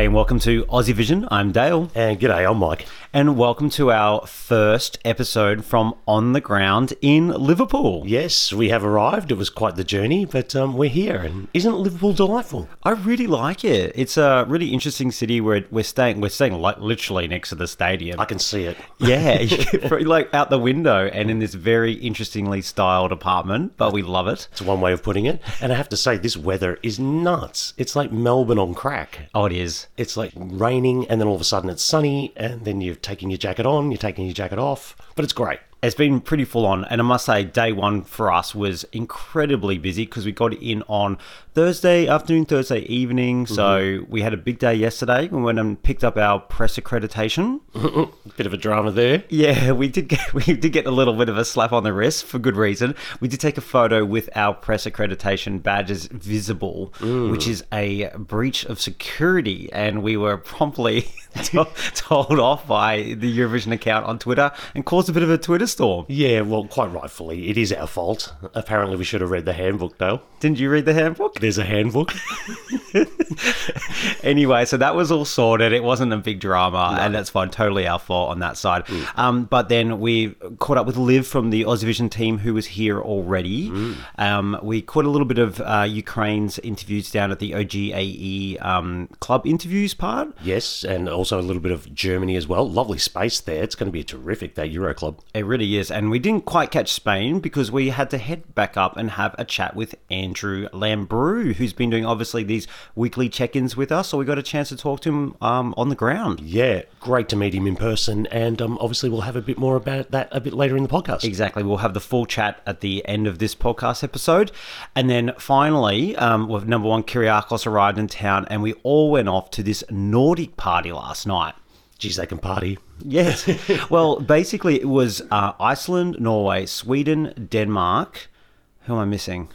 G'day and welcome to Aussie Vision. I'm Dale. And g'day, I'm Mike. And welcome to our first episode from On the Ground in Liverpool. Yes, we have arrived. It was quite the journey, but um, we're here. And isn't Liverpool delightful? I really like it. It's a really interesting city where we're staying. We're staying like literally next to the stadium. I can see it. yeah, like out the window and in this very interestingly styled apartment, but we love it. It's one way of putting it. And I have to say, this weather is nuts. It's like Melbourne on crack. Oh, it is. It's like raining, and then all of a sudden it's sunny, and then you're taking your jacket on, you're taking your jacket off, but it's great. It's been pretty full on, and I must say, day one for us was incredibly busy because we got in on Thursday afternoon, Thursday evening. So mm-hmm. we had a big day yesterday. We went and picked up our press accreditation. bit of a drama there. Yeah, we did get we did get a little bit of a slap on the wrist for good reason. We did take a photo with our press accreditation badges visible, mm. which is a breach of security, and we were promptly told off by the Eurovision account on Twitter and caused a bit of a Twitter storm. Yeah, well, quite rightfully, it is our fault. Apparently, we should have read the handbook, though. Didn't you read the handbook? There's a handbook. anyway, so that was all sorted. It wasn't a big drama, no. and that's fine. Totally our fault on that side. Mm. Um, but then we caught up with Liv from the Vision team, who was here already. Mm. Um, we caught a little bit of uh, Ukraine's interviews down at the OGAE um, club interviews part. Yes, and also a little bit of Germany as well. Lovely space there. It's going to be terrific, that Euro Club. It really is. And we didn't quite catch Spain because we had to head back up and have a chat with Andrew Lambrou, who's been doing obviously these weekly check ins with us. So we got a chance to talk to him um, on the ground. Yeah, great to meet him in person. And um, obviously, we'll have a bit more about that a bit later in the podcast. Exactly. We'll have the full chat at the end of this podcast episode. And then finally, um, with number one, Kyriakos arrived in town and we all went off to this Nordic party last night. Geez, they can party. Yes. well, basically, it was uh, Iceland, Norway, Sweden, Denmark. Who am I missing?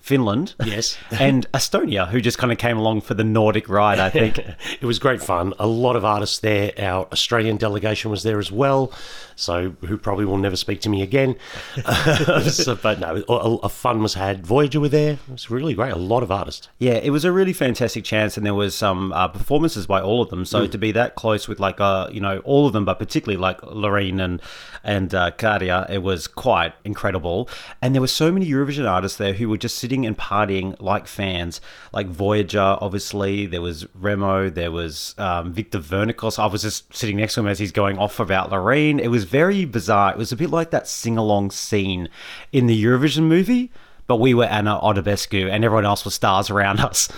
Finland, yes, and Estonia, who just kind of came along for the Nordic ride. I think it was great fun. A lot of artists there. Our Australian delegation was there as well so who probably will never speak to me again. so, but no, a, a, fun was had. Voyager were there. It was really great. A lot of artists. Yeah, it was a really fantastic chance, and there was some uh, performances by all of them. So mm. to be that close with like uh, you know all of them, but particularly like Loreen and and uh, Käärijä, it was quite incredible. And there were so many Eurovision artists there who were just sitting and partying like fans, like Voyager. Obviously, there was Remo. There was um, Victor Vernicos. I was just sitting next to him as he's going off about Loreen. It was very bizarre. It was a bit like that sing along scene in the Eurovision movie, but we were Anna Ottobescu and everyone else was stars around us.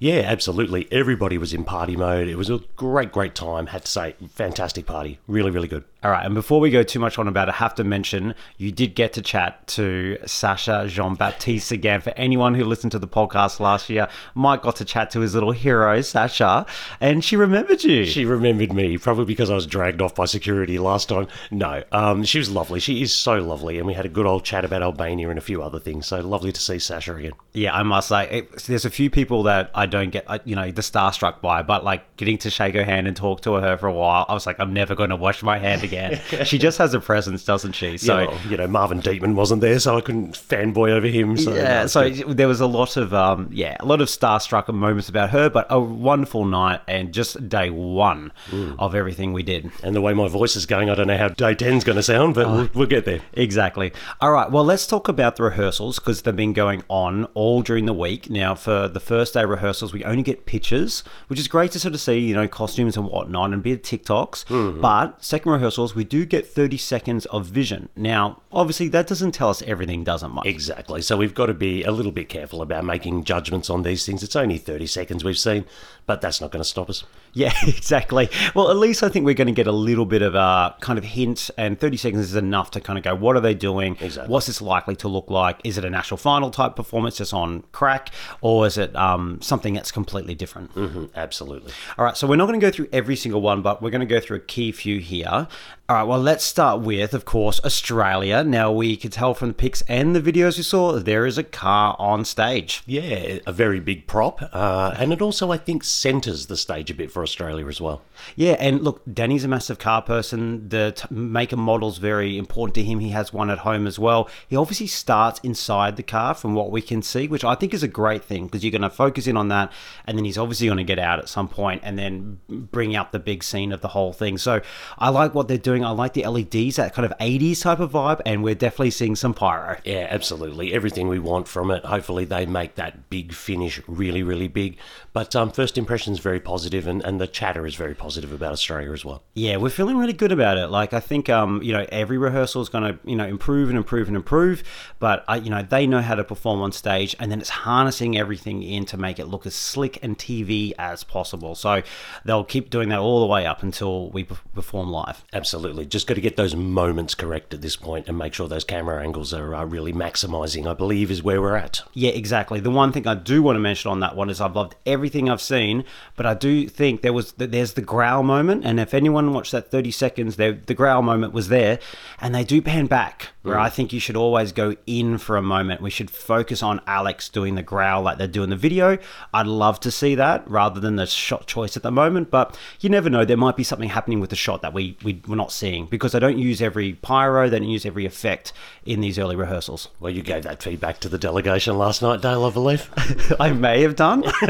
Yeah, absolutely. Everybody was in party mode. It was a great, great time. Had to say, fantastic party. Really, really good. All right, and before we go too much on about it, I have to mention you did get to chat to Sacha Jean-Baptiste again. For anyone who listened to the podcast last year, Mike got to chat to his little hero, Sacha, and she remembered you. She remembered me, probably because I was dragged off by security last time. No, um, she was lovely. She is so lovely, and we had a good old chat about Albania and a few other things. So lovely to see Sacha again. Yeah, I must say, it, there's a few people that I don't get, you know, the starstruck by, but like getting to shake her hand and talk to her for a while, I was like, I'm never going to wash my hand again. she just has a presence, doesn't she? So, yeah, well, you know, Marvin Dietmann wasn't there, so I couldn't fanboy over him. So yeah, so good. there was a lot of, um, yeah, a lot of starstruck moments about her, but a wonderful night and just day one mm. of everything we did. And the way my voice is going, I don't know how day 10's going to sound, but oh, we'll, we'll get there. Exactly. All right, well, let's talk about the rehearsals because they've been going on all during the week. Now, for the first day rehearsals, we only get pictures, which is great to sort of see, you know, costumes and whatnot and a bit of TikToks. Mm-hmm. But second rehearsals, we do get 30 seconds of vision. Now, obviously, that doesn't tell us everything, doesn't Mike? Exactly. So we've got to be a little bit careful about making judgments on these things. It's only 30 seconds we've seen, but that's not going to stop us. Yeah, exactly. Well, at least I think we're going to get a little bit of a kind of hint, and 30 seconds is enough to kind of go, what are they doing? Exactly. What's this likely to look like? Is it a national final type performance just on crack, or is it um, something that's completely different? Mm-hmm, absolutely. All right, so we're not going to go through every single one, but we're going to go through a key few here. All right, well, let's start with, of course, Australia. Now, we could tell from the pics and the videos you saw, there is a car on stage. Yeah, a very big prop. Uh, and it also, I think, centres the stage a bit for Australia as well. Yeah, and look, Danny's a massive car person. The t- make and model's very important to him. He has one at home as well. He obviously starts inside the car from what we can see, which I think is a great thing because you're going to focus in on that, and then he's obviously going to get out at some point and then bring up the big scene of the whole thing. So I like what they're doing. I like the LEDs, that kind of 80s type of vibe, and we're definitely seeing some pyro. Yeah, absolutely. Everything we want from it. Hopefully, they make that big finish really, really big. But um, first impression is very positive, and, and the chatter is very positive about Australia as well. Yeah, we're feeling really good about it. Like I think, um, you know, every rehearsal is going to, you know, improve and improve and improve. But I, you know, they know how to perform on stage, and then it's harnessing everything in to make it look as slick and TV as possible. So they'll keep doing that all the way up until we perform live. Absolutely. Just got to get those moments correct at this point and make sure those camera angles are uh, really maximising, I believe, is where we're at. Yeah, exactly. The one thing I do want to mention on that one is I've loved everything I've seen, but I do think there was there's the growl moment, and if anyone watched that 30 seconds, there the growl moment was there, and they do pan back. Where I think you should always go in for a moment. We should focus on Alex doing the growl like they're doing the video. I'd love to see that rather than the shot choice at the moment, but you never know. There might be something happening with the shot that we, we we're not seeing because I don't use every pyro, they don't use every effect in these early rehearsals. Well, you gave that feedback to the delegation last night, Dale, I believe. I may have done.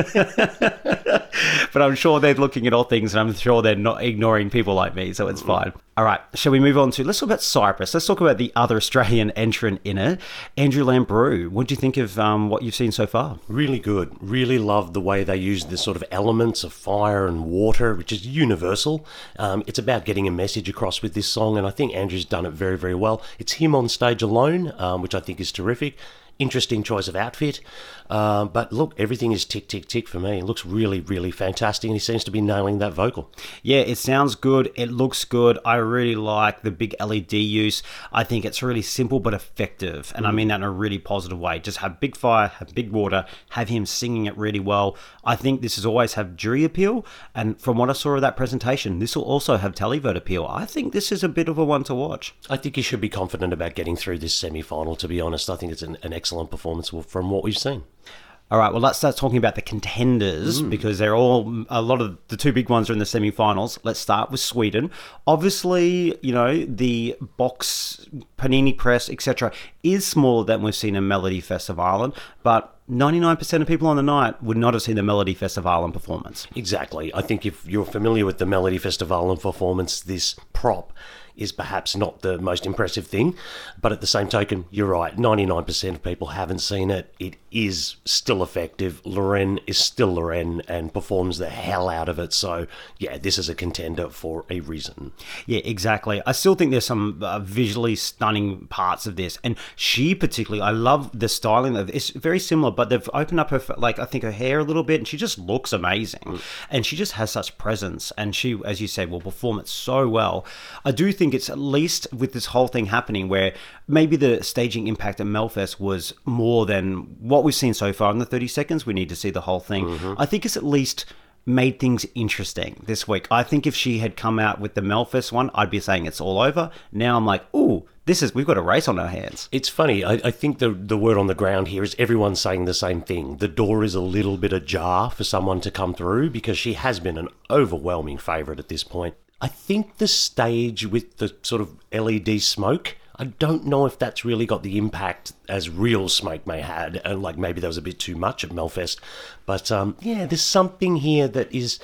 but I'm sure they're looking at all things and I'm sure they're not ignoring people like me, so it's mm. fine. All right, shall we move on to let's talk about Cyprus. Let's talk about the other Australian entrant in it, Andrew Lambrou. What do you think of um, what you've seen so far? Really good. Really loved the way they used the sort of elements of fire and water, which is universal. Um, it's about getting a message across with this song, and I think Andrew's done it very, very well. It's him on stage alone, um, which I think is terrific. Interesting choice of outfit. Um, but look, everything is tick, tick, tick for me. It looks really, really fantastic, and he seems to be nailing that vocal. Yeah, it sounds good. It looks good. I really like the big LED use. I think it's really simple but effective. And I mean that in a really positive way. Just have big fire, have big water, have him singing it really well. I think this has always have jury appeal. And from what I saw of that presentation, this will also have televote appeal. I think this is a bit of a one to watch. I think he should be confident about getting through this semi final, to be honest. I think it's an, an excellent performance from what we've seen. All right, well, let's start talking about the contenders mm. because they're all a lot of the two big ones are in the semi-finals. Let's start with Sweden. Obviously, you know the box panini press etc. is smaller than we've seen in Melodifestivalen, but 99% of people on the night would not have seen the Melodifestivalen performance. Exactly. I think if you're familiar with the Melody Festival and performance, this prop is perhaps not the most impressive thing. But at the same token, you're right. 99% of people haven't seen it. It is still effective. Loren is still Loren and performs the hell out of it. So, yeah, this is a contender for a reason. Yeah, exactly. I still think there's some uh, visually stunning parts of this, and she particularly, I love the styling of it's very similar, but they've opened up her like I think her hair a little bit, and she just looks amazing, and she just has such presence, and she, as you said, will perform it so well. I do think it's at least with this whole thing happening where maybe the staging impact at Melfest was more than what we've seen so far in the 30 seconds. We need to see the whole thing. Mm-hmm. I think it's at least made things interesting this week. I think if she had come out with the Melfest one, I'd be saying it's all over. Now I'm like, ooh, this is we've got a race on our hands. It's funny. I, I think the the word on the ground here is everyone's saying the same thing. The door is a little bit ajar for someone to come through because she has been an overwhelming favourite at this point. I think the stage with the sort of LED smoke. I don't know if that's really got the impact as real smoke may had, and like maybe there was a bit too much at Melfest. But um, yeah, there's something here that is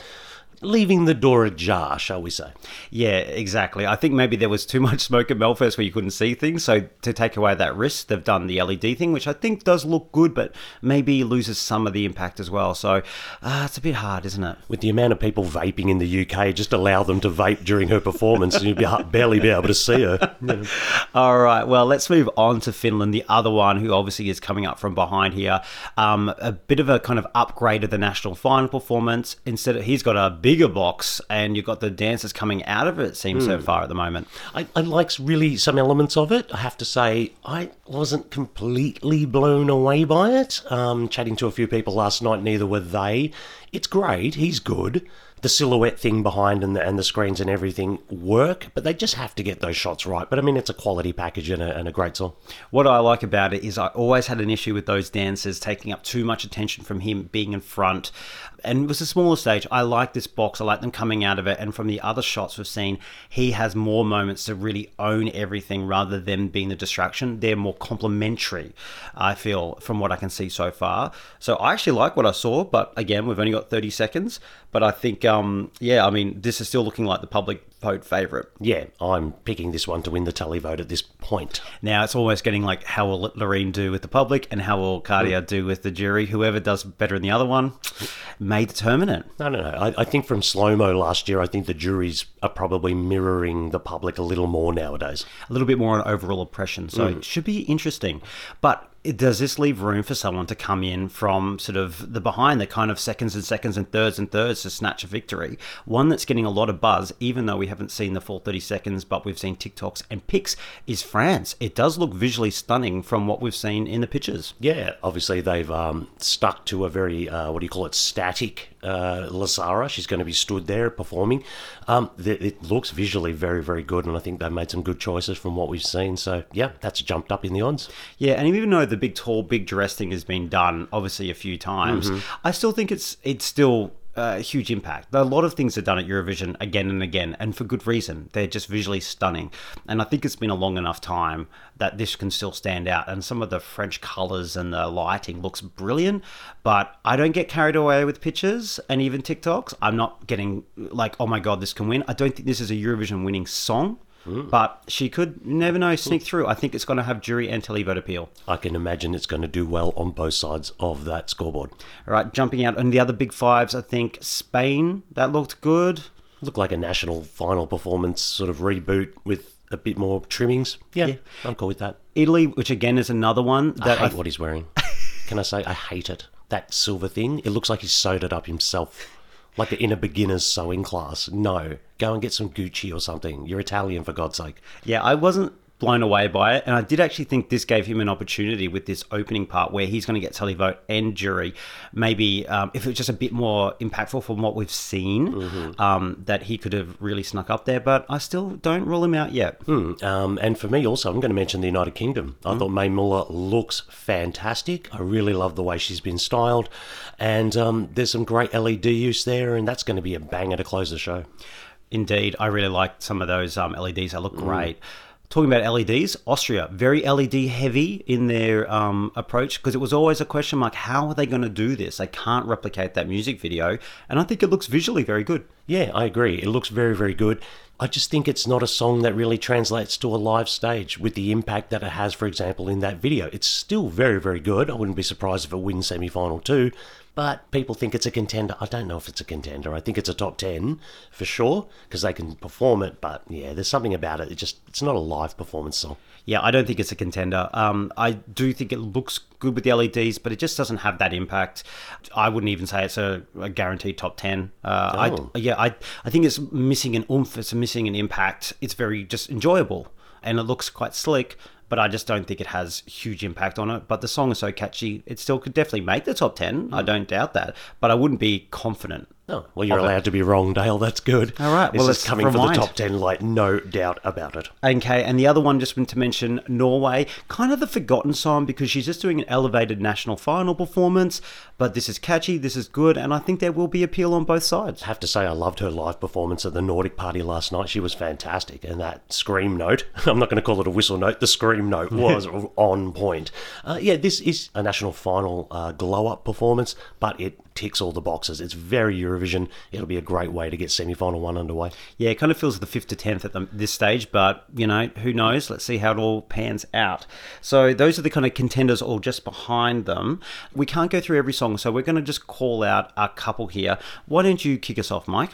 leaving the door ajar, shall we say? Yeah, exactly. I think maybe there was too much smoke at Melfest where you couldn't see things. So to take away that risk, they've done the LED thing, which I think does look good, but maybe loses some of the impact as well. So uh, it's a bit hard, isn't it? With the amount of people vaping in the UK, just allow them to vape during her performance, and you'd be, barely be able to see her. All right. Well, let's move on to Finland, the other one who obviously is coming up from behind here. Um, a bit of a kind of upgrade of the national final performance. Instead, of, he's got a bigger box, and you've got the dancers coming out of it. It seems so far at the moment. I, I like really some elements of it. I have to say, I wasn't completely blown away by it. Um, chatting to a few people last night, neither were they. It's great. He's good. the silhouette thing behind and the, and the screens and everything work, but they just have to get those shots right. But I mean, it's a quality package and a, and a great song. What I like about it is I always had an issue with those dancers taking up too much attention from him being in front. And it was a smaller stage. I like this box. I like them coming out of it. And from the other shots we've seen, he has more moments to really own everything rather than being the distraction. They're more complementary, I feel, from what I can see so far. So I actually like what I saw, but again, we've only got 30 seconds. But I think, um, yeah, I mean, this is still looking like the public vote favourite. Yeah, I'm picking this one to win the televote at this point. Now it's almost getting like how will Loreen do with the public and how will Käärijä do with the jury. Whoever does better in the other one may determine it. No, no, no. I, I think from slow mo last year, I think the juries are probably mirroring the public a little more nowadays. A little bit more on overall oppression. So hmm. it should be interesting. But it- does this leave room for someone to come in from sort of the behind, the kind of seconds and seconds and thirds and thirds to snatch a victory? One that's getting a lot of buzz, even though we haven't seen the full 30 seconds, but we've seen TikToks and pics, is France. It does look visually stunning from what we've seen in the pictures. Yeah, obviously they've um, stuck to a very, uh, what do you call it, static uh, La Zarra. She's going to be stood there performing. Um, th- it looks visually very, very good, and I think they've made some good choices from what we've seen. So, yeah, that's jumped up in the odds. Yeah, and even though the big tall, big dress thing has been done obviously a few times, I still think it's it's still a huge impact. A lot of things are done at Eurovision again and again, and for good reason. They're just visually stunning, and I think it's been a long enough time that this can still stand out. And some of the French colours and the lighting looks brilliant, but I don't get carried away with pictures and even TikToks. I'm not getting like, oh my god, this can win. I don't think this is a Eurovision winning song. Hmm. But she could never know sneak hmm. through. I think it's going to have jury and televote appeal. I can imagine it's going to do well on both sides of that scoreboard. All right, jumping out and the other big fives, I think Spain that looked good. Looked like a national final performance sort of reboot with a bit more trimmings. Yeah, I'm cool with that. Italy, which again is another one I that hate I, what he's wearing. Can I say I hate it? That silver thing. It looks like he's sewed it up himself, like in a beginner's sewing class. No, go and get some Gucci or something. You're Italian for God's sake. yeah, I wasn't blown away by it, and I did actually think this gave him an opportunity with this opening part where he's going to get televote and jury. Maybe um, if it was just a bit more impactful from what we've seen, Mm-hmm. um, that he could have really snuck up there. But I still don't rule him out yet. Um, and for me also, I'm going to mention the United Kingdom. I thought Mae Muller looks fantastic. I really love the way she's been styled, and um, there's some great LED use there, and that's going to be a banger to close the show. Indeed, I really liked some of those um, LEDs. They look great. Talking about LEDs, Austria very LED heavy in their um, approach because it was always a question mark: how are they going to do this? They can't replicate that music video, and I think it looks visually very good. Yeah, I agree. It looks very, very good. I just think it's not a song that really translates to a live stage with the impact that it has, for example, in that video. It's still very, very good. I wouldn't be surprised if it wins semi final two, but people think it's a contender. I don't know if it's a contender. I think it's a top 10 for sure because they can perform it, but yeah, there's something about it. It just, it's not a live performance song. Yeah, I don't think it's a contender. Um, I do think it looks good with the LEDs, but it just doesn't have that impact. I wouldn't even say it's a, a guaranteed top ten. Uh, Oh. I, yeah, I I think it's missing an oomph. It's missing an impact. It's very just enjoyable, and it looks quite slick. But I just don't think it has huge impact on it. But the song is so catchy, it still could definitely make the top ten. Hmm. I don't doubt that. But I wouldn't be confident. Oh, well, you're Of it. allowed to be wrong, Dale. That's good. All right, This well, it's coming for the top 10, like, no doubt about it. Okay, and the other one just to mention Norway, kind of the forgotten song because she's just doing an elevated national final performance. But this is catchy, this is good, and I think there will be appeal on both sides. I have to say, I loved her live performance at the Nordic party last night. She was fantastic. And that scream note, I'm not going to call it a whistle note, the scream note was on point. Uh, yeah, this is a national final uh, glow up performance, but it ticks all the boxes. It's very Eurovision. It'll be a great way to get semi final one underway. Yeah, it kind of feels the fifth to tenth at the, this stage, but you know, who knows? Let's see how it all pans out. So those are the kind of contenders all just behind them. We can't go through every song, so we're going to just call out a couple here. Why don't you kick us off, Mike?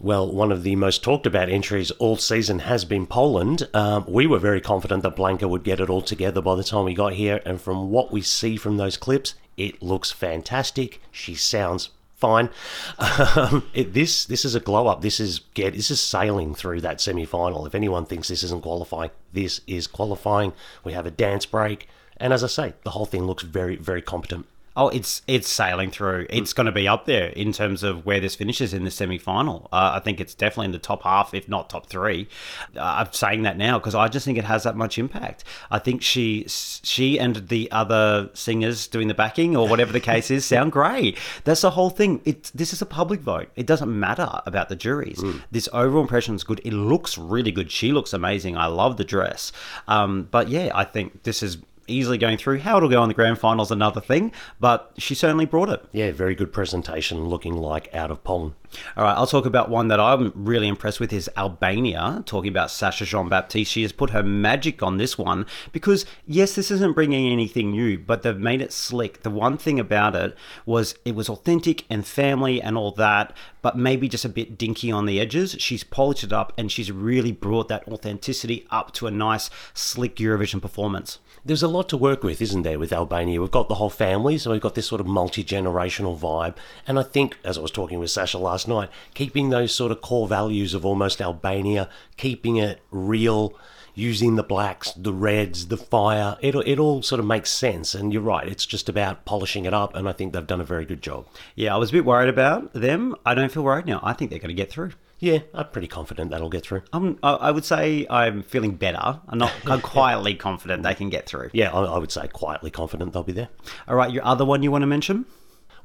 Well, one of the most talked about entries all season has been Poland. Um, we were very confident that Blanka would get it all together by the time we got here, and from what we see from those clips, it looks fantastic. She sounds fine. Um, it, this this is a glow up. This is get this is sailing through that semi final. If anyone thinks this isn't qualifying, this is qualifying. We have a dance break, and as I say, the whole thing looks very very competent. Oh, it's it's sailing through. It's going to be up there in terms of where this finishes in the semi final. Uh, I think it's definitely in the top half, if not top three. Uh, I'm saying that now because I just think it has that much impact. I think she she and the other singers doing the backing or whatever the case is sound great. That's the whole thing. It this is a public vote. It doesn't matter about the juries. This overall impression is good. It looks really good. She looks amazing. I love the dress. Um, but yeah, I think this is easily going through. How it'll go in the grand finals another thing, but she certainly brought it. Yeah, very good presentation, looking like out of Pong. All right, I'll talk about one that I'm really impressed with is Albania, talking about Sacha Jean-Baptiste. She has put her magic on this one because, yes, this isn't bringing anything new, but they've made it slick. The one thing about it was it was authentic and family and all that, but maybe just a bit dinky on the edges. She's polished it up and she's really brought that authenticity up to a nice, slick Eurovision performance. There's a lot to work with, isn't there, with Albania? We've got the whole family, so we've got this sort of multi generational vibe. And I think, as I was talking with Sacha last night, keeping those sort of core values of almost Albania, keeping it real, using the blacks, the reds, the fire, it, it all sort of makes sense. And you're right, it's just about polishing it up, and I think they've done a very good job. Yeah, I was a bit worried about them. I don't feel worried now. I think they're going to get through. Yeah, I'm pretty confident that'll get through. I'm, I I would say I'm feeling better. I'm not I'm quietly confident they can get through. Yeah, I, I would say quietly confident they'll be there. All right, your other one you want to mention?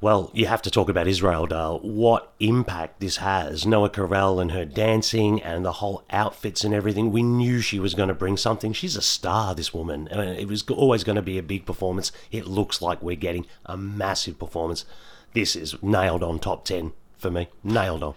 Well, you have to talk about Israel, Dale. What impact this has. Noa Kirel and her dancing and the whole outfits and everything. We knew she was going to bring something. She's a star, this woman. And it was always going to be a big performance. It looks like we're getting a massive performance. This is nailed on top 10 for me. Nailed on.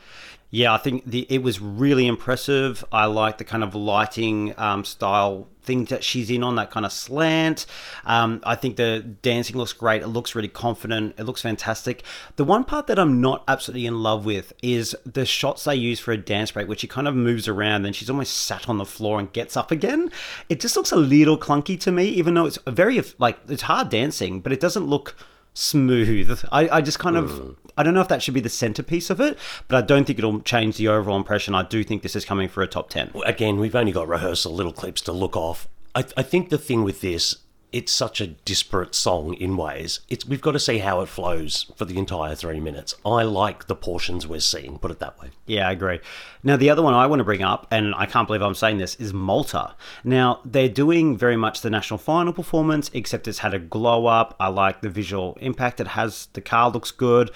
Yeah, I think the, it was really impressive. I like the kind of lighting um, style thing that she's in on, that kind of slant. Um, I think the dancing looks great. It looks really confident. It looks fantastic. The one part that I'm not absolutely in love with is the shots they use for a dance break, which she kind of moves around and she's almost sat on the floor and gets up again. It just looks a little clunky to me, even though it's very, like, it's hard dancing, but it doesn't look smooth. I, I just kind of hmm. I don't know if that should be the centerpiece of it, but I don't think it'll change the overall impression. I do think this is coming for a top ten. Again, we've only got rehearsal little clips to look off. I, I think the thing with this, it's such a disparate song in ways. It's we've got to see how it flows for the entire three minutes. I like the portions we're seeing. Put it that way. Yeah, I agree. Now, the other one I want to bring up, and I can't believe I'm saying this, is Malta. Now, they're doing very much the national final performance, except it's had a glow up. I like the visual impact it has. The car looks good.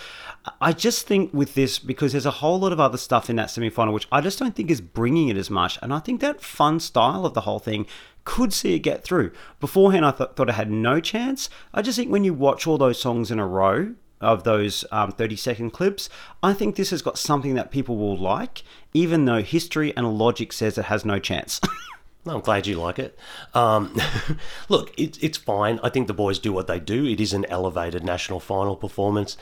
I just think with this, because there's a whole lot of other stuff in that semi final, which I just don't think is bringing it as much. And I think that fun style of the whole thing could see it get through. Beforehand, I th- thought I had no chance. I just think when you watch all those songs in a row, of those um, 30 second clips, I think this has got something that people will like, even though history and logic says it has no chance. I'm glad you like it. Um, look, it, it's fine. I think the boys do what they do. It is an elevated national final performance.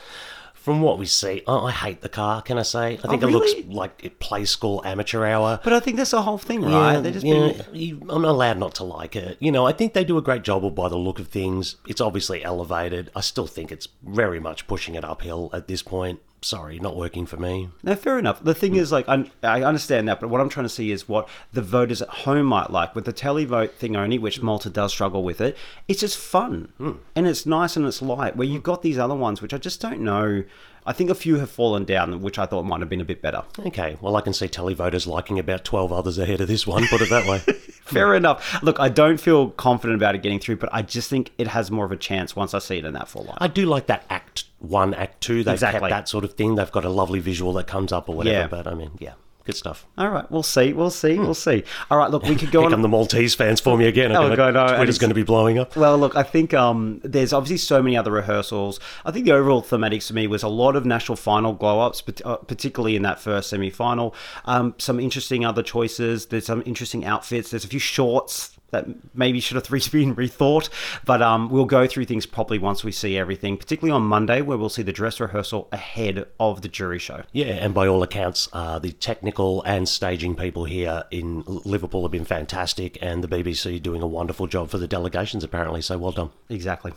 From what we see, oh, I hate the car. Can I say? I think oh, it looks like it play school amateur hour. but I think that's the whole thing, right? Yeah, They're just yeah, being- you- I'm not allowed not to like it. You know, I think they do a great job by the look of things. It's obviously elevated. I still think it's very much pushing it uphill at this point. Sorry, not working for me. No, fair enough. The thing is, like, I, I understand that, but what I'm trying to see is what the voters at home might like. With the televote thing only, which Malta does struggle with it, it's just fun. Hmm. And it's nice and it's light. Where you've got these other ones, which I just don't know. I think a few have fallen down, which I thought might have been a bit better. Okay, well, I can see televoters liking about 12 others ahead of this one, put it that way. Fair enough. Look, I don't feel confident about it getting through, but I just think it has more of a chance once I see it in that full line. I do like that act one, act two. They've Exactly. kept that sort of thing. They've got a lovely visual that comes up or whatever. Yeah. But I mean, yeah, good stuff. All right, we'll see. We'll see. We'll see. All right, look, we could go Here on. come the Maltese fans for me again. Oh, God, no, Twitter's going to be blowing up. Well, look, I think um, there's obviously so many other rehearsals. I think the overall thematics for me was a lot of national final glow ups, particularly in that first semi final. Um, some interesting other choices. There's some interesting outfits. There's a few shorts that maybe should have been rethought. But um, we'll go through things properly once we see everything, particularly on Monday, where we'll see the dress rehearsal ahead of the jury show. Yeah, and by all accounts, uh, the technical and staging people here in Liverpool have been fantastic, and the BBC doing a wonderful job for the delegations, apparently. So well done. Exactly.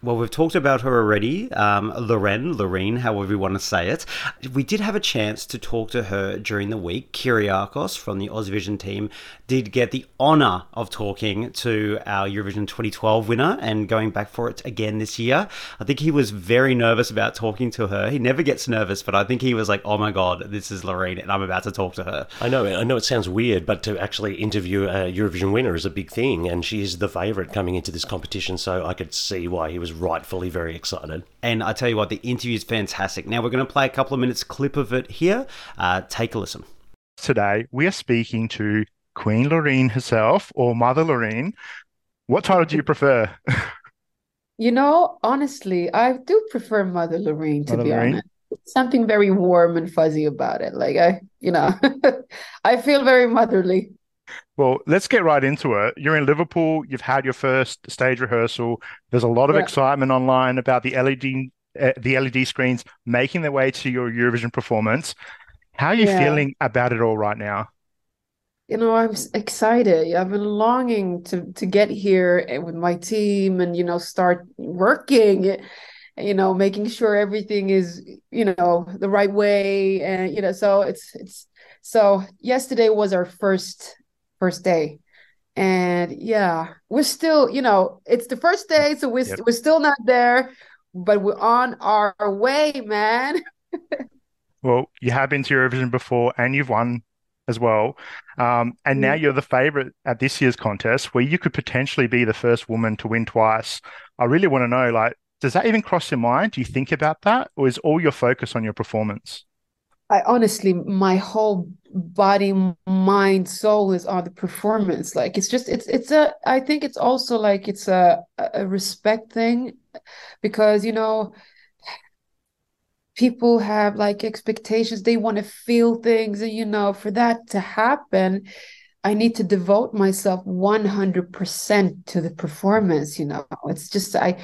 Well, we've talked about her already, um, Loren, Loreen, however you want to say it. We did have a chance to talk to her during the week. Kyriakos from the Australian team did get the honour of talking to our Eurovision 2012 winner and going back for it again this year. I think he was very nervous about talking to her. He never gets nervous, but I think he was like, "Oh my god, this is Loreen, and I'm about to talk to her." I know, I know it sounds weird, but to actually interview a Eurovision winner is a big thing, and she is the favourite coming into this competition. So I could see why he was rightfully very excited. And I tell you what, the interview is fantastic. Now we're going to play a couple of minutes clip of it here. Uh, take a listen. Today we are speaking to Queen Loreen herself or Mother Loreen. What title do you prefer? You know, honestly, I do prefer Mother Loreen to Mother be Loreen? honest. Something very warm and fuzzy about it. Like I, you know, I feel very motherly. Well, let's get right into it. You're in Liverpool. You've had your first stage rehearsal. There's a lot of Yeah. excitement online about the LED uh, the LED screens making their way to your Eurovision performance. How are you Yeah. feeling about it all right now? You know, I'm excited. I've been longing to to get here and with my team and you know start working, eh, you know, making sure everything is, you know, the right way and you know, so it's it's so yesterday was our first first day. And yeah, we're still, you know, it's the first day, so we're Yep. we're still not there, but we're on our way, man. Well, you have been to Eurovision before and you've won as well. Um, and now Mm. you're the favorite at this year's contest where you could potentially be the first woman to win twice. I really want to know, like, does that even cross your mind? Do you think about that? Or is all your focus on your performance? I honestly, my whole body, mind, soul is on the performance. Like it's just, it's, it's a, I think it's also like it's a, a respect thing because, you know, people have like expectations. They want to feel things. And, you know, for that to happen, I need to devote myself 100% to the performance, you know. It's just, I,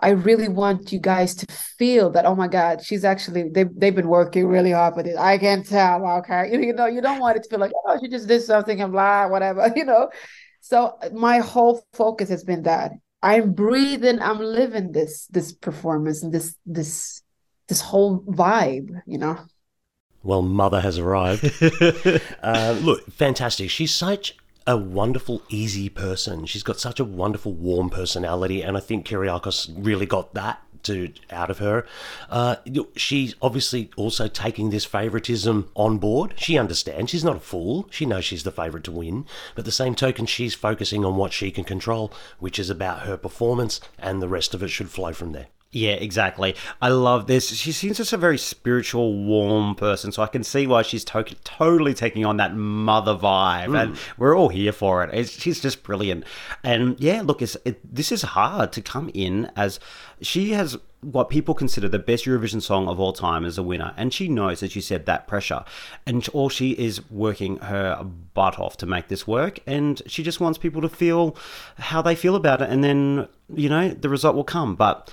I really want you guys to feel that, oh my God, she's actually they they've been working really hard with it. I can tell, okay. You, you know, you don't want it to feel like, oh, she just did something and blah, whatever, you know. So my whole focus has been that. I'm breathing, I'm living this this performance and this this this whole vibe, you know. Well, mother has arrived. uh, look, fantastic. She's such a wonderful, easy person. She's got such a wonderful, warm personality, and I think Kyriakos really got that to out of her. Uh, she's obviously also taking this favoritism on board. She understands. She's not a fool. She knows she's the favorite to win. But the same token, she's focusing on what she can control, which is about her performance, and the rest of it should flow from there. Yeah, exactly. I love this. She seems just a very spiritual, warm person, so I can see why she's to- totally taking on that mother vibe, and hmm. we're all here for it. It's, she's just brilliant. And yeah, look, it's, it, this is hard to come in as she has what people consider the best Eurovision song of all time as a winner, and she knows, as you said, that pressure, and all she is working her butt off to make this work, and she just wants people to feel how they feel about it, and then you know the result will come. But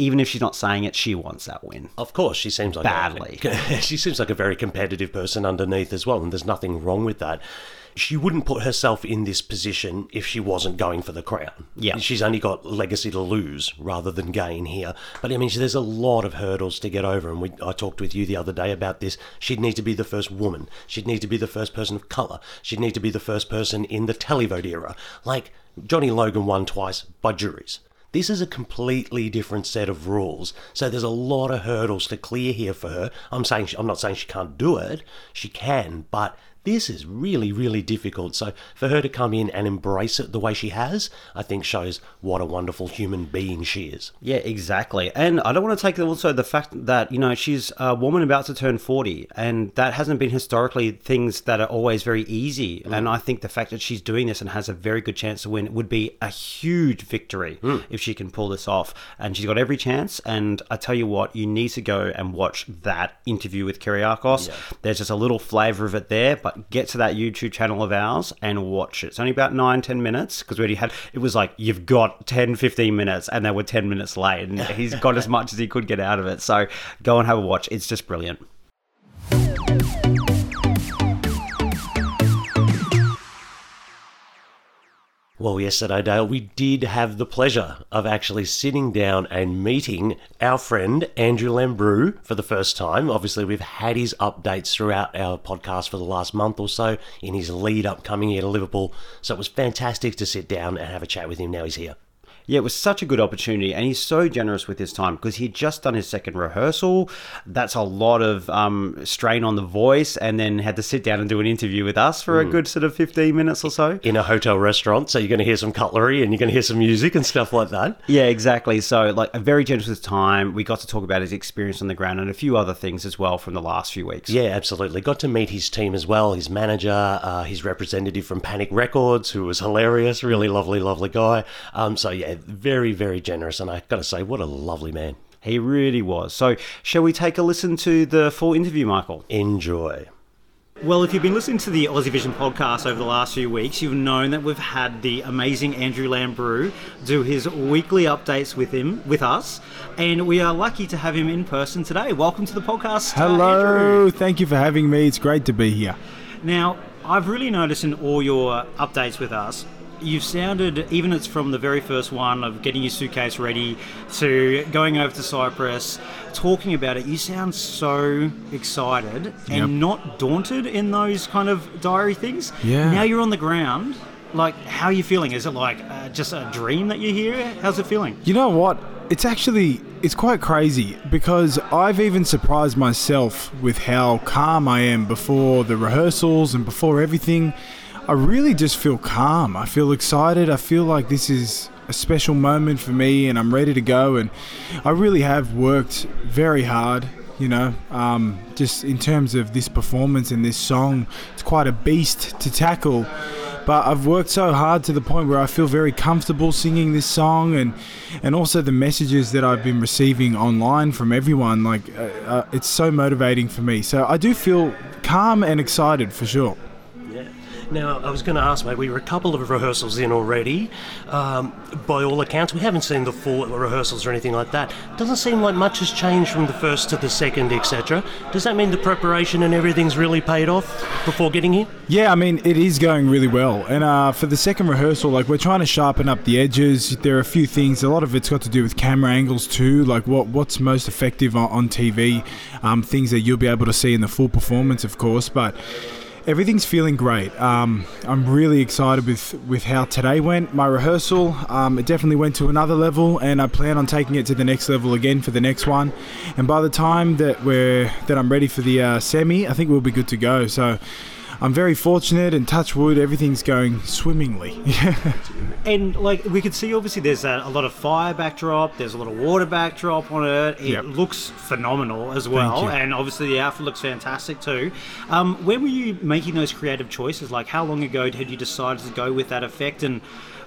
even if she's not saying it, she wants that win. Of course, she seems like Badly. A, she seems like a very competitive person underneath as well, and there's nothing wrong with that. She wouldn't put herself in this position if she wasn't going for the crown. Yeah. she's only got legacy to lose rather than gain here. But I mean, there's a lot of hurdles to get over, and we, I talked with you the other day about this. She'd need to be the first woman. She'd need to be the first person of color. She'd need to be the first person in the televote era. Like Johnny Logan won twice by juries. This is a completely different set of rules. So there's a lot of hurdles to clear here for her. I'm saying she, I'm not saying she can't do it. She can, but this is really really difficult. So for her to come in and embrace it the way she has, I think shows what a wonderful human being she is. Yeah, exactly. And I don't want to take also the fact that, you know, she's a woman about to turn 40, and that hasn't been historically things that are always very easy. Mm. And I think the fact that she's doing this and has a very good chance to win would be a huge victory mm. if she can pull this off. And she's got every chance. And I tell you what, you need to go and watch that interview with Kyriakos. There's just a little flavor of it there, but get to that YouTube channel of ours and watch it. It's only about nine, 10 minutes because we already had, it was like, you've got 10, 15 minutes, and they were 10 minutes late. And he's got as much as he could get out of it. So go and have a watch. It's just brilliant. Well, yesterday, Dale, we did have the pleasure of actually sitting down and meeting our friend Andrew Lambrou for the first time. Obviously, we've had his updates throughout our podcast for the last month or so in his lead up coming here to Liverpool. So it was fantastic to sit down and have a chat with him. Now he's here. Yeah, it was such a good opportunity, and he's so generous with his time because he'd just done his second rehearsal. That's a lot of um, strain on the voice, and then had to sit down and do an interview with us for a good sort of 15 minutes or so. In a hotel restaurant, so you're going to hear some cutlery and you're going to hear some music and stuff like that. Yeah, exactly. So, like, a very generous with time. We got to talk about his experience on the ground and a few other things as well from the last few weeks. Yeah, absolutely. Got to meet his team as well, his manager, uh, his representative from Panik Records, who was hilarious, really lovely, lovely guy. Um, so, yeah, very, very generous. And I got to say, what a lovely man. He really was. So, shall we take a listen to the full interview, Michael? Enjoy. Well, if you've been listening to the Aussie Vision podcast over the last few weeks, you've known that we've had the amazing Andrew Lambrou do his weekly updates with him, with us, and we are lucky to have him in person today. Welcome to the podcast. uh, Hello, Andrew. thank you for having me. It's great to be here. Now, I've really noticed in all your updates with us, you've sounded, even it's from the very first one of getting your suitcase ready to going over to Cyprus, talking about it, you sound so excited and Yep. not daunted in those kind of diary things. Yeah. Now you're on the ground. Like, how are you feeling? Is it like uh, just a dream that you're here? How's it feeling? You know what? It's actually it's quite crazy because I've even surprised myself with how calm I am before the rehearsals and before everything. I really just feel calm. I feel excited. I feel like this is a special moment for me and I'm ready to go and I really have worked very hard you know um, just in terms of this performance and this song it's quite a beast to tackle but I've worked so hard to the point where I feel very comfortable singing this song, and and also the messages that I've been receiving online from everyone. Like, uh, uh, it's so motivating for me. So I do feel calm and excited for sure. Now, I was going to ask, mate, we were a couple of rehearsals in already. Um, by all accounts, we haven't seen the full rehearsals or anything like that. Doesn't seem like much has changed from the first to the second, etc. Does that mean the preparation and everything's really paid off before getting here? Yeah, I mean, it is going really well. And uh, for the second rehearsal, like, we're trying to sharpen up the edges. There are a few things. A lot of it's got to do with camera angles, too. Like, what what's most effective on, on TV. Um, things that you'll be able to see in the full performance, of course. But everything's feeling great. Um, I'm really excited with, with how today went. My rehearsal, um, it definitely went to another level, and I plan on taking it to the next level again for the next one. And by the time that we're that I'm ready for the uh, semi, I think we'll be good to go. So. I'm very fortunate and touch wood, everything's going swimmingly. And like we can see, obviously, there's a, a lot of fire backdrop. There's a lot of water backdrop on it. It Yep. looks phenomenal as well, and obviously the outfit looks fantastic too. Um, when were you making those creative choices? Like, how long ago had you decided to go with that effect? And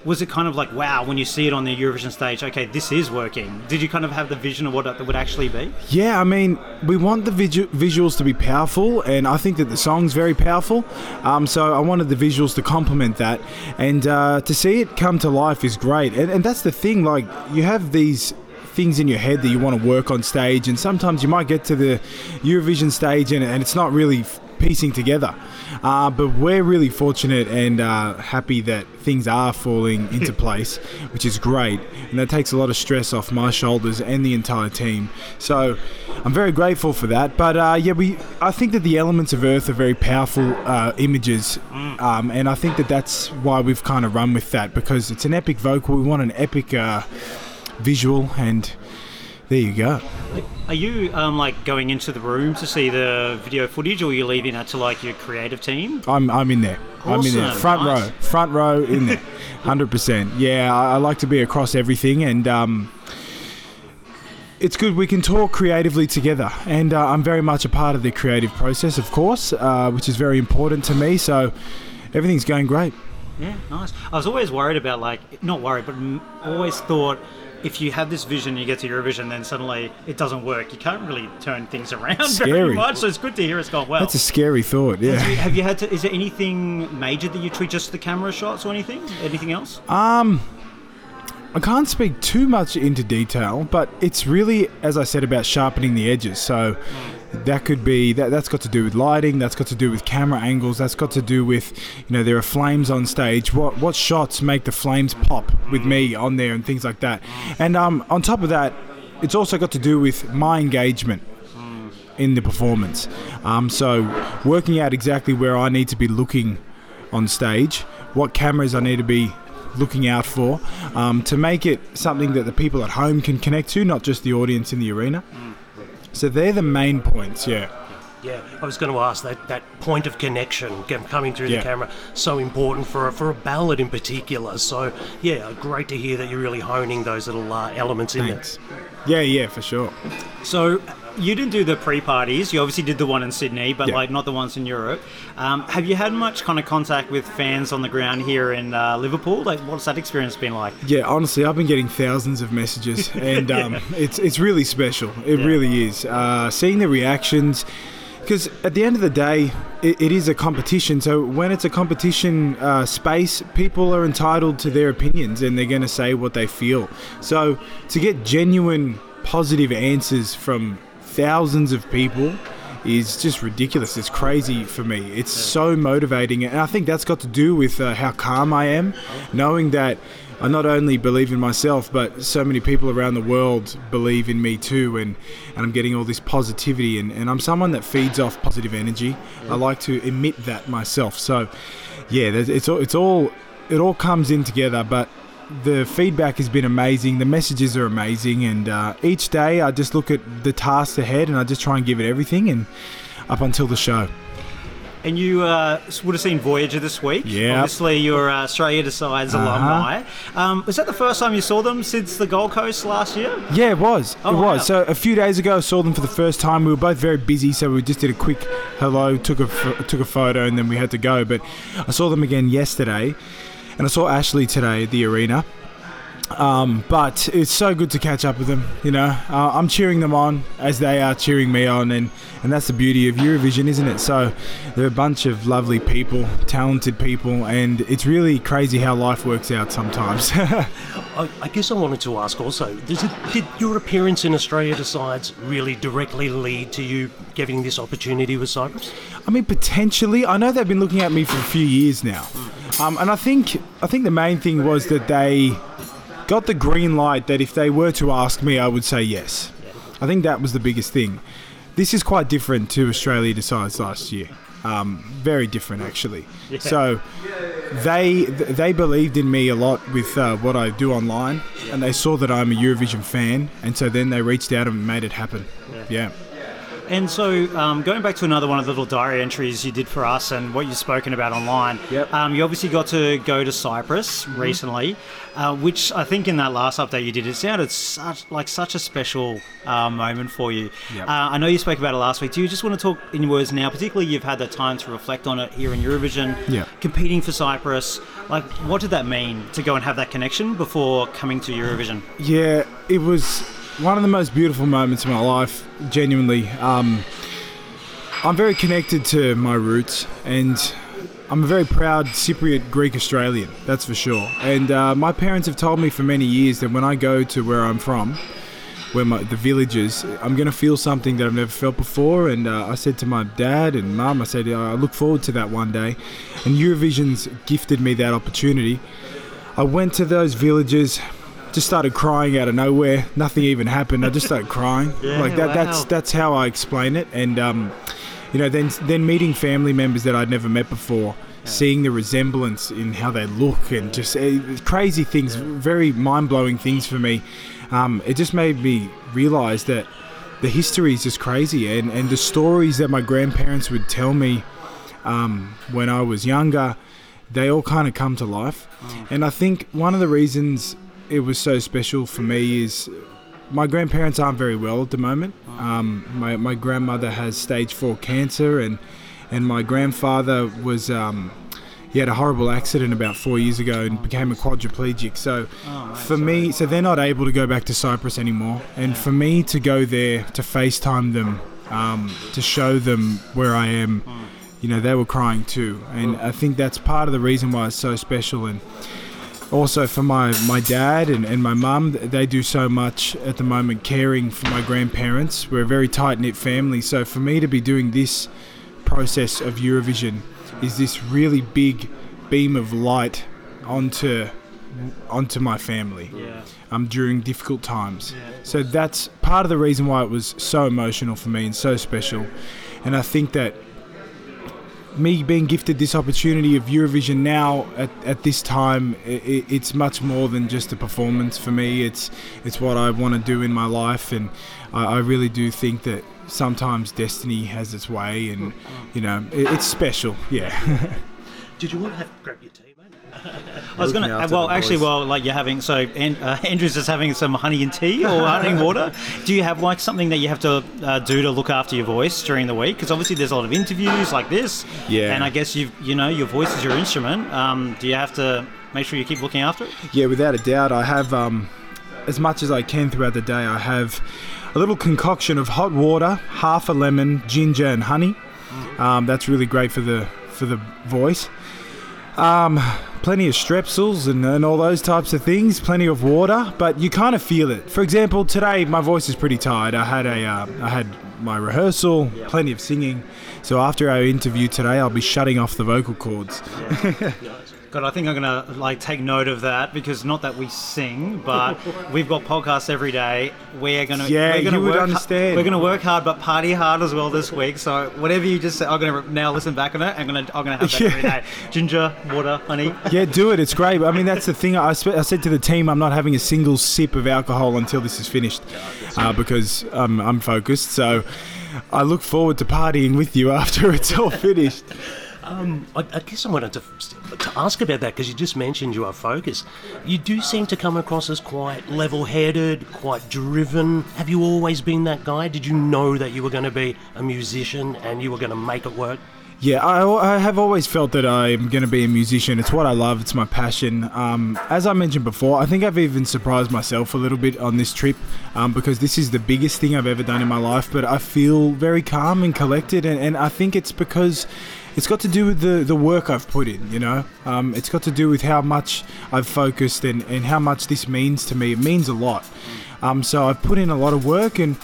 was it kind of like, wow, when you see it on the Eurovision stage, okay, this is working? Did you kind of have the vision of what it would actually be? Yeah, I mean, we want the visu- visuals to be powerful, and I think that the song's very powerful. Um, so I wanted the visuals to complement that, and uh, to see it come to life is great. And, and that's the thing, like, you have these things in your head that you want to work on stage, and sometimes you might get to the Eurovision stage and, and it's not really piecing together. Uh, but we're really fortunate and uh, happy that things are falling into place, which is great. And that takes a lot of stress off my shoulders and the entire team. So I'm very grateful for that. But uh, yeah, we I think that the elements of Earth are very powerful uh, images, um, and I think that that's why we've kind of run with that because it's an epic vocal. We want an epic uh, visual, and there you go. Are you um, like going into the room to see the video footage, or are you leaving that to like your creative team? I'm I'm in there. I'm in there. Awesome, Front nice. row. Front row in there. Hundred percent. Yeah, I, I like to be across everything, and um, it's good we can talk creatively together. And uh, I'm very much a part of the creative process, of course, uh, which is very important to me. So everything's going great. Yeah, nice. I was always worried about like not worried, but m- always thought if you have this vision, you get to Eurovision, then suddenly it doesn't work. You can't really turn things around very much. So it's good to hear it's gone well. That's a scary thought. Yeah. Have you- have you had to? Is there anything major that you tweak? Just the camera shots or anything? Anything else? Um, I can't speak too much into detail, but it's really, as I said, about sharpening the edges. So that could be that that's got to do with lighting that's got to do with camera angles that's got to do with you know there are flames on stage. What what shots make the flames pop with me on there and things like that? And um, on top of that it's also got to do with my engagement in the performance. Um, so working out exactly where I need to be looking on stage what cameras I need to be looking out for um, to make it something that the people at home can connect to not just the audience in the arena so they're the main points, yeah. Yeah, I was going to ask that, that point of connection coming through Yeah. the camera so important for a, for a ballad in particular. So yeah, great to hear that you're really honing those little uh, elements in Thanks. Yeah, yeah, for sure. So you didn't do the pre-parties. You obviously did the one in Sydney, but Yeah. like not the ones in Europe. Um, have you had much kind of contact with fans on the ground here in uh, Liverpool? Like, what's that experience been like? Yeah, honestly, I've been getting thousands of messages, and um, it's it's really special. It really is. Uh, seeing the reactions, because at the end of the day, it, it is a competition. So when it's a competition uh, space, people are entitled to their opinions, and they're going to say what they feel. So to get genuine, positive answers from thousands of people is just ridiculous. It's crazy for me. It's so motivating, and I think that's got to do with uh, how calm I am, knowing that I not only believe in myself, but so many people around the world believe in me too, and, and I'm getting all this positivity, and, and I'm someone that feeds off positive energy. I like to emit that myself. So, yeah, it's all, it's all it all comes in together, but the feedback has been amazing. The messages are amazing, and uh, each day I just look at the tasks ahead and I just try and give it everything, and up until the show. And you uh, would have seen Voyager this week. Yep. Obviously, you're uh, Australia Decides Uh-huh. alumni. Um, was that the first time you saw them since the Gold Coast last year? Yeah, it was. Oh, it wow. was. So a few days ago, I saw them for the first time. We were both very busy, so we just did a quick hello, took a took a photo, and then we had to go. But I saw them again yesterday, and I saw Ashley today at the arena. Um, but it's so good to catch up with them. You know, uh, I'm cheering them on as they are cheering me on, and, and that's the beauty of Eurovision, isn't it? So they're a bunch of lovely people, talented people, and it's really crazy how life works out sometimes. I, I guess I wanted to ask also, does it, did your appearance in Australia Decides really directly lead to you getting this opportunity with Cyprus? I mean, potentially. I know they've been looking at me for a few years now, um, and I think I think the main thing was that they got the green light that if they were to ask me, I would say yes. I think that was the biggest thing. This is quite different to Australia Decides last year. Um, very different, actually. So they they believed in me a lot with uh, what I do online, and they saw that I'm a Eurovision fan, and so then they reached out and made it happen. yeah. And so, um, going back to another one of the little diary entries you did for us and what you've spoken about online, Yep. um, you obviously got to go to Cyprus recently, uh, which I think in that last update you did, it sounded such like such a special uh, moment for you. Yep. Uh, I know you spoke about it last week. Do you just want to talk in words now? Particularly, you've had the time to reflect on it here in Eurovision, Yeah. competing for Cyprus. Like, what did that mean to go and have that connection before coming to Eurovision? Yeah, it was one of the most beautiful moments of my life, genuinely. Um, I'm very connected to my roots, and I'm a very proud Cypriot Greek Australian, that's for sure. And uh, my parents have told me for many years that when I go to where I'm from, where my, the village is, I'm going to feel something that I've never felt before. And uh, I said to my dad and mum, I said, I look forward to that one day. And Eurovision's gifted me that opportunity. I went to those villages, just started crying out of nowhere. Nothing even happened. I just started crying. yeah, like that. That's wow. that's how I explain it. And um, you know, then then meeting family members that I'd never met before, seeing the resemblance in how they look, and just uh, crazy things, very mind blowing things for me. Um, it just made me realize that the history is just crazy, and and the stories that my grandparents would tell me um, when I was younger, they all kind of come to life. And I think one of the reasons it was so special for me is my grandparents aren't very well at the moment. Um, my, my grandmother has stage four cancer, and and my grandfather was um, he had a horrible accident about four years ago and became a quadriplegic. So for me, so they're not able to go back to Cyprus anymore, and for me to go there to FaceTime them, um, to show them where I am, you know, they were crying too, and I think that's part of the reason why it's so special. And also for my, my dad and, and my mum, they do so much at the moment caring for my grandparents. We're a very tight knit family. So for me to be doing this process of Eurovision is this really big beam of light onto onto my family Yeah. um, during difficult times. So that's part of the reason why it was so emotional for me and so special. And I think that me being gifted this opportunity of Eurovision now at, at this time, i i it's much more than just a performance for me. It's it's what I want to do in my life, and I, I really do think that sometimes destiny has its way, and you know it, it's special. Yeah. Did you want to have, grab your mate? I was gonna. Well, actually, boys. well, like you're having. So, An- uh, Andrew's just having some honey and tea or honey and water. Do you have like something that you have to uh, do to look after your voice during the week? Because obviously, there's a lot of interviews like this. Yeah. And I guess you you know your voice is your instrument. Um, do you have to make sure you keep looking after it? Yeah, without a doubt. I have, um, as much as I can throughout the day, I have a little concoction of hot water, half a lemon, ginger, and honey. Um, that's really great for the for the voice. Um, plenty of strepsils and, and all those types of things. Plenty of water, but you kind of feel it. For example, today my voice is pretty tired. I had a uh, I had my rehearsal, plenty of singing. So after our interview today, I'll be shutting off the vocal cords. God, I think I'm gonna like take note of that because not that we sing, but we've got podcasts every day. We're gonna Yeah, we're gonna you would understand. We're gonna work hard, but party hard as well this week. So whatever you just said, I'm gonna now listen back on it. I'm gonna I'm gonna have that every Yeah. day. Ginger, water, honey. Yeah, do it. It's great. I mean, that's the thing. I, sp- I said to the team, I'm not having a single sip of alcohol until this is finished uh, because um, I'm focused. So I look forward to partying with you after it's all finished. Um, I, I guess I wanted to, to ask about that because you just mentioned you are focused. You do seem to come across as quite level headed, quite driven. Have you always been that guy? Did you know that you were going to be a musician and you were going to make it work? Yeah, I, I have always felt that I'm going to be a musician. It's what I love. It's my passion. Um, as I mentioned before, I think I've even surprised myself a little bit on this trip um, because this is the biggest thing I've ever done in my life. But I feel very calm and collected, and, and I think it's because it's got to do with the, the work I've put in. You know, um, it's got to do with how much I've focused and, and how much this means to me. It means a lot. Um, so I've put in a lot of work and.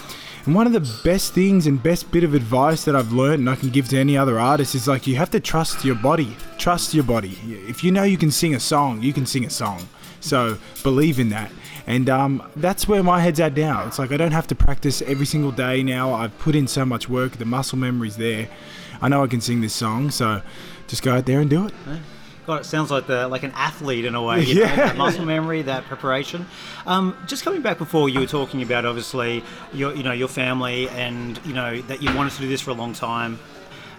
And one of the best things and best bit of advice that I've learned and I can give to any other artist is like you have to trust your body. Trust your body. If you know you can sing a song, you can sing a song. So believe in that. And um, that's where my head's at now. It's like I don't have to practice every single day now. I've put in so much work. The muscle memory's there. I know I can sing this song. So just go out there and do it. God, it sounds like the like an athlete in a way. You know, Yeah. that muscle memory, that preparation. Um, just coming back before, you were talking about obviously your you know your family and you know that you wanted to do this for a long time.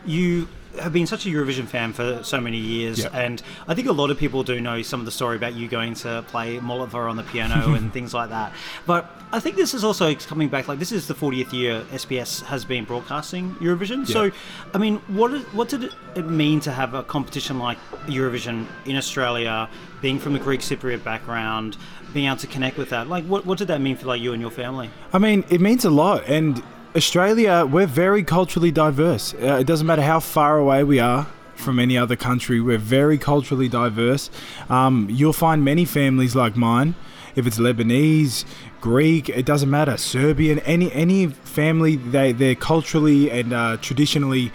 You have been such a Eurovision fan for so many years, and I think a lot of people do know some of the story about you going to play Molotov on the piano and things like that. But I think this is also coming back. Like this is the 40th year SBS has been broadcasting Eurovision. So, I mean, what is, what did it mean to have a competition like Eurovision in Australia? Being from a Greek Cypriot background, being able to connect with that, like, what, what did that mean for like you and your family? I mean, it means a lot. And Australia, we're very culturally diverse. Uh, it doesn't matter how far away we are from any other country, we're very culturally diverse. Um, you'll find many families like mine. If it's Lebanese, Greek, it doesn't matter. Serbian, any any family, they they're culturally and uh, traditionally,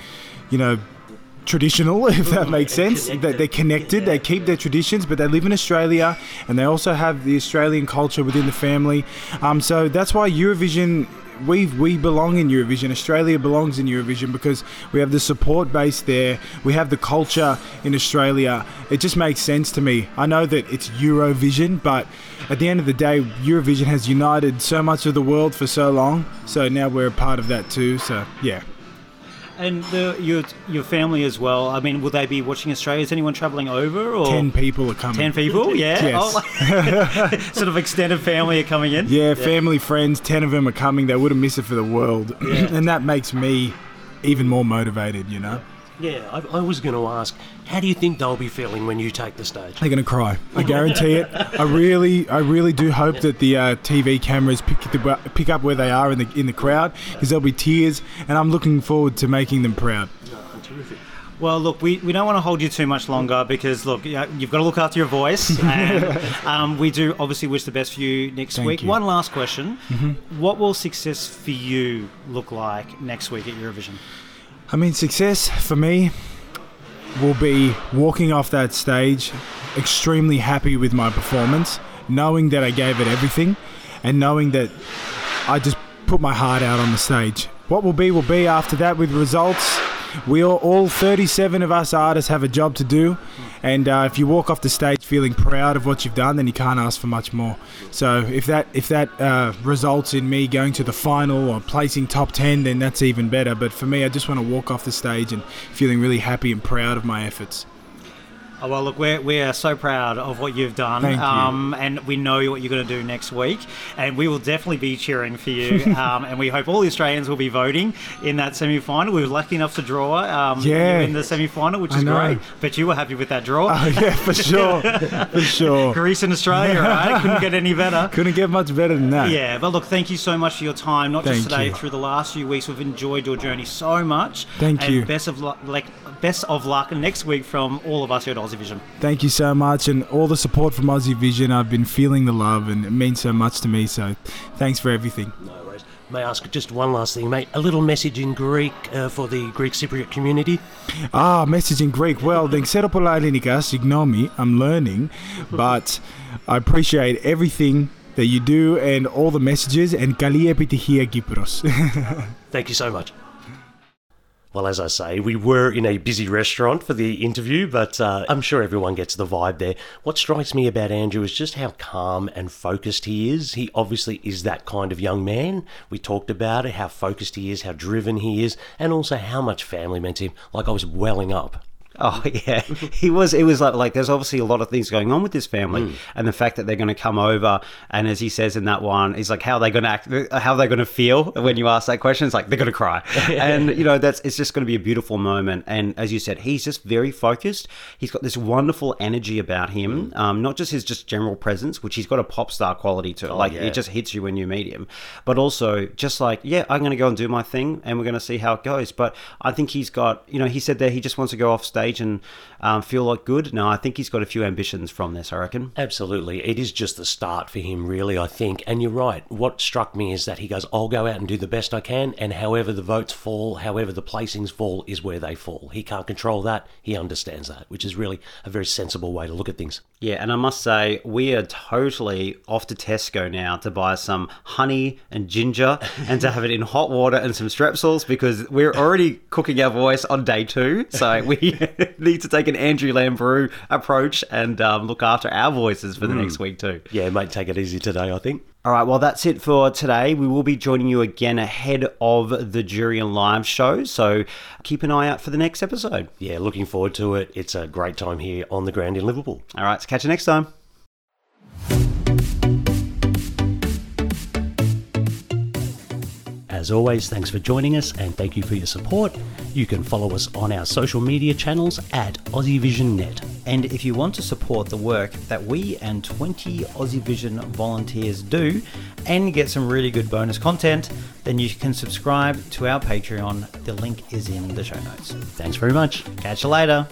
you know, traditional, if that makes sense. They, they're connected, they keep their traditions, but they live in Australia and they also have the Australian culture within the family. Um, so that's why Eurovision. We, we belong in Eurovision. Australia belongs in Eurovision because we have the support base there. We have the culture in Australia. It just makes sense to me. I know that it's Eurovision, but at the end of the day, Eurovision has united so much of the world for so long. So now we're a part of that too. So yeah. And the, your your family as well. I mean, will they be watching Australia? Is anyone travelling over or 10 people are coming. 10 people? Yeah. Yes. Oh, sort of extended family are coming in. Yeah, family, friends, 10 of them are coming. They wouldn't miss it for the world. and that makes me even more motivated, you know? Yeah, I, I was going to ask, how do you think they'll be feeling when you take the stage? They're going to cry. I guarantee it. I really, I really do hope that the uh, TV cameras pick, the, pick up where they are in the, in the crowd because there'll be tears and I'm looking forward to making them proud. Terrific. Well, look, we, we don't want to hold you too much longer because, look, you know, you've got to look after your voice. And um, we do obviously wish the best for you next Thank week. you. One last question. What will success for you look like next week at Eurovision? I mean, success for me will be walking off that stage extremely happy with my performance, knowing that I gave it everything, and knowing that I just put my heart out on the stage. What will be will be after that with results. We all, all 37 of us artists have a job to do, and uh, if you walk off the stage feeling proud of what you've done, then you can't ask for much more. So if that if that uh, results in me going to the final or placing top 10, then that's even better. But for me, I just want to walk off the stage and feeling really happy and proud of my efforts. Oh, well, look, we're, we are so proud of what you've done. Thank you. Um, and we know what you're going to do next week. And we will definitely be cheering for you. um, and we hope all the Australians will be voting in that semi final. We were lucky enough to draw um, Yeah. you in the semi final, which is great. But you were happy with that draw. Oh yeah, for sure, for sure. Greece and Australia, right? Couldn't get any better. Couldn't get much better than that. Yeah, but look, thank you so much for your time. Not just today, you. through the last few weeks, we've enjoyed your journey so much. Thank and you. Best of luck, like best of luck next week from all of us here at Aussie Vision. Thank you so much, and all the support from Aussie Vision. I've been feeling the love, and it means so much to me. So, thanks for everything. No worries. May I ask just one last thing, mate? A little message in Greek uh, for the Greek Cypriot community? Ah, message in Greek. Well, δεν ξέρω πολλά ελληνικά, συγγνώμη, I'm learning, but I appreciate everything that you do and all the messages, and καλή επιτυχία Κύπρος. Thank you so much. Well, as I say, we were in a busy restaurant for the interview, but uh, I'm sure everyone gets the vibe there. What strikes me about Andrew is just how calm and focused he is. He obviously is that kind of young man. We talked about it, how focused he is, how driven he is, and also how much family meant to him. Like I was welling up. Oh yeah, he was. It was like like there's obviously a lot of things going on with this family, and the fact that they're going to come over, and as he says in that one, he's like, how are they going to act? How are they going to feel when you ask that question? It's like they're going to cry, and you know that's it's just going to be a beautiful moment. And as you said, he's just very focused. He's got this wonderful energy about him, um, not just his just general presence, which he's got a pop star quality to it. like yeah. it just hits you when you meet him, but also just like yeah, I'm going to go and do my thing, and we're going to see how it goes. But I think he's got you know he said there he just wants to go off stage and um, feel like good. No, I think he's got a few ambitions from this. I reckon. Absolutely. It is just the start for him, really, I think. And you're right. What struck me is that he goes, I'll go out and do the best I can, and however the votes fall, however the placings fall, is where they fall. He can't control that. He understands that, which is really a very sensible way to look at things. Yeah, and I must say we are totally off to Tesco now to buy some honey and ginger and to have it in hot water and some strepsils because we're already cooking our voice on day two. So we need to take an Andrew Lambrou approach and um, look after our voices for the next week too. Yeah, mate, take it easy today, I think. All right, well, that's it for today. We will be joining you again ahead of the Jury and Live show. So keep an eye out for the next episode. Yeah, looking forward to it. It's a great time here on the ground in Liverpool. All right, so catch you next time. As always, thanks for joining us and thank you for your support. You can follow us on our social media channels at AussieVisionNet. And if you want to support the work that we and 20 Aussie Vision volunteers do and get some really good bonus content, then you can subscribe to our Patreon. The link is in the show notes. Thanks very much. Catch you later.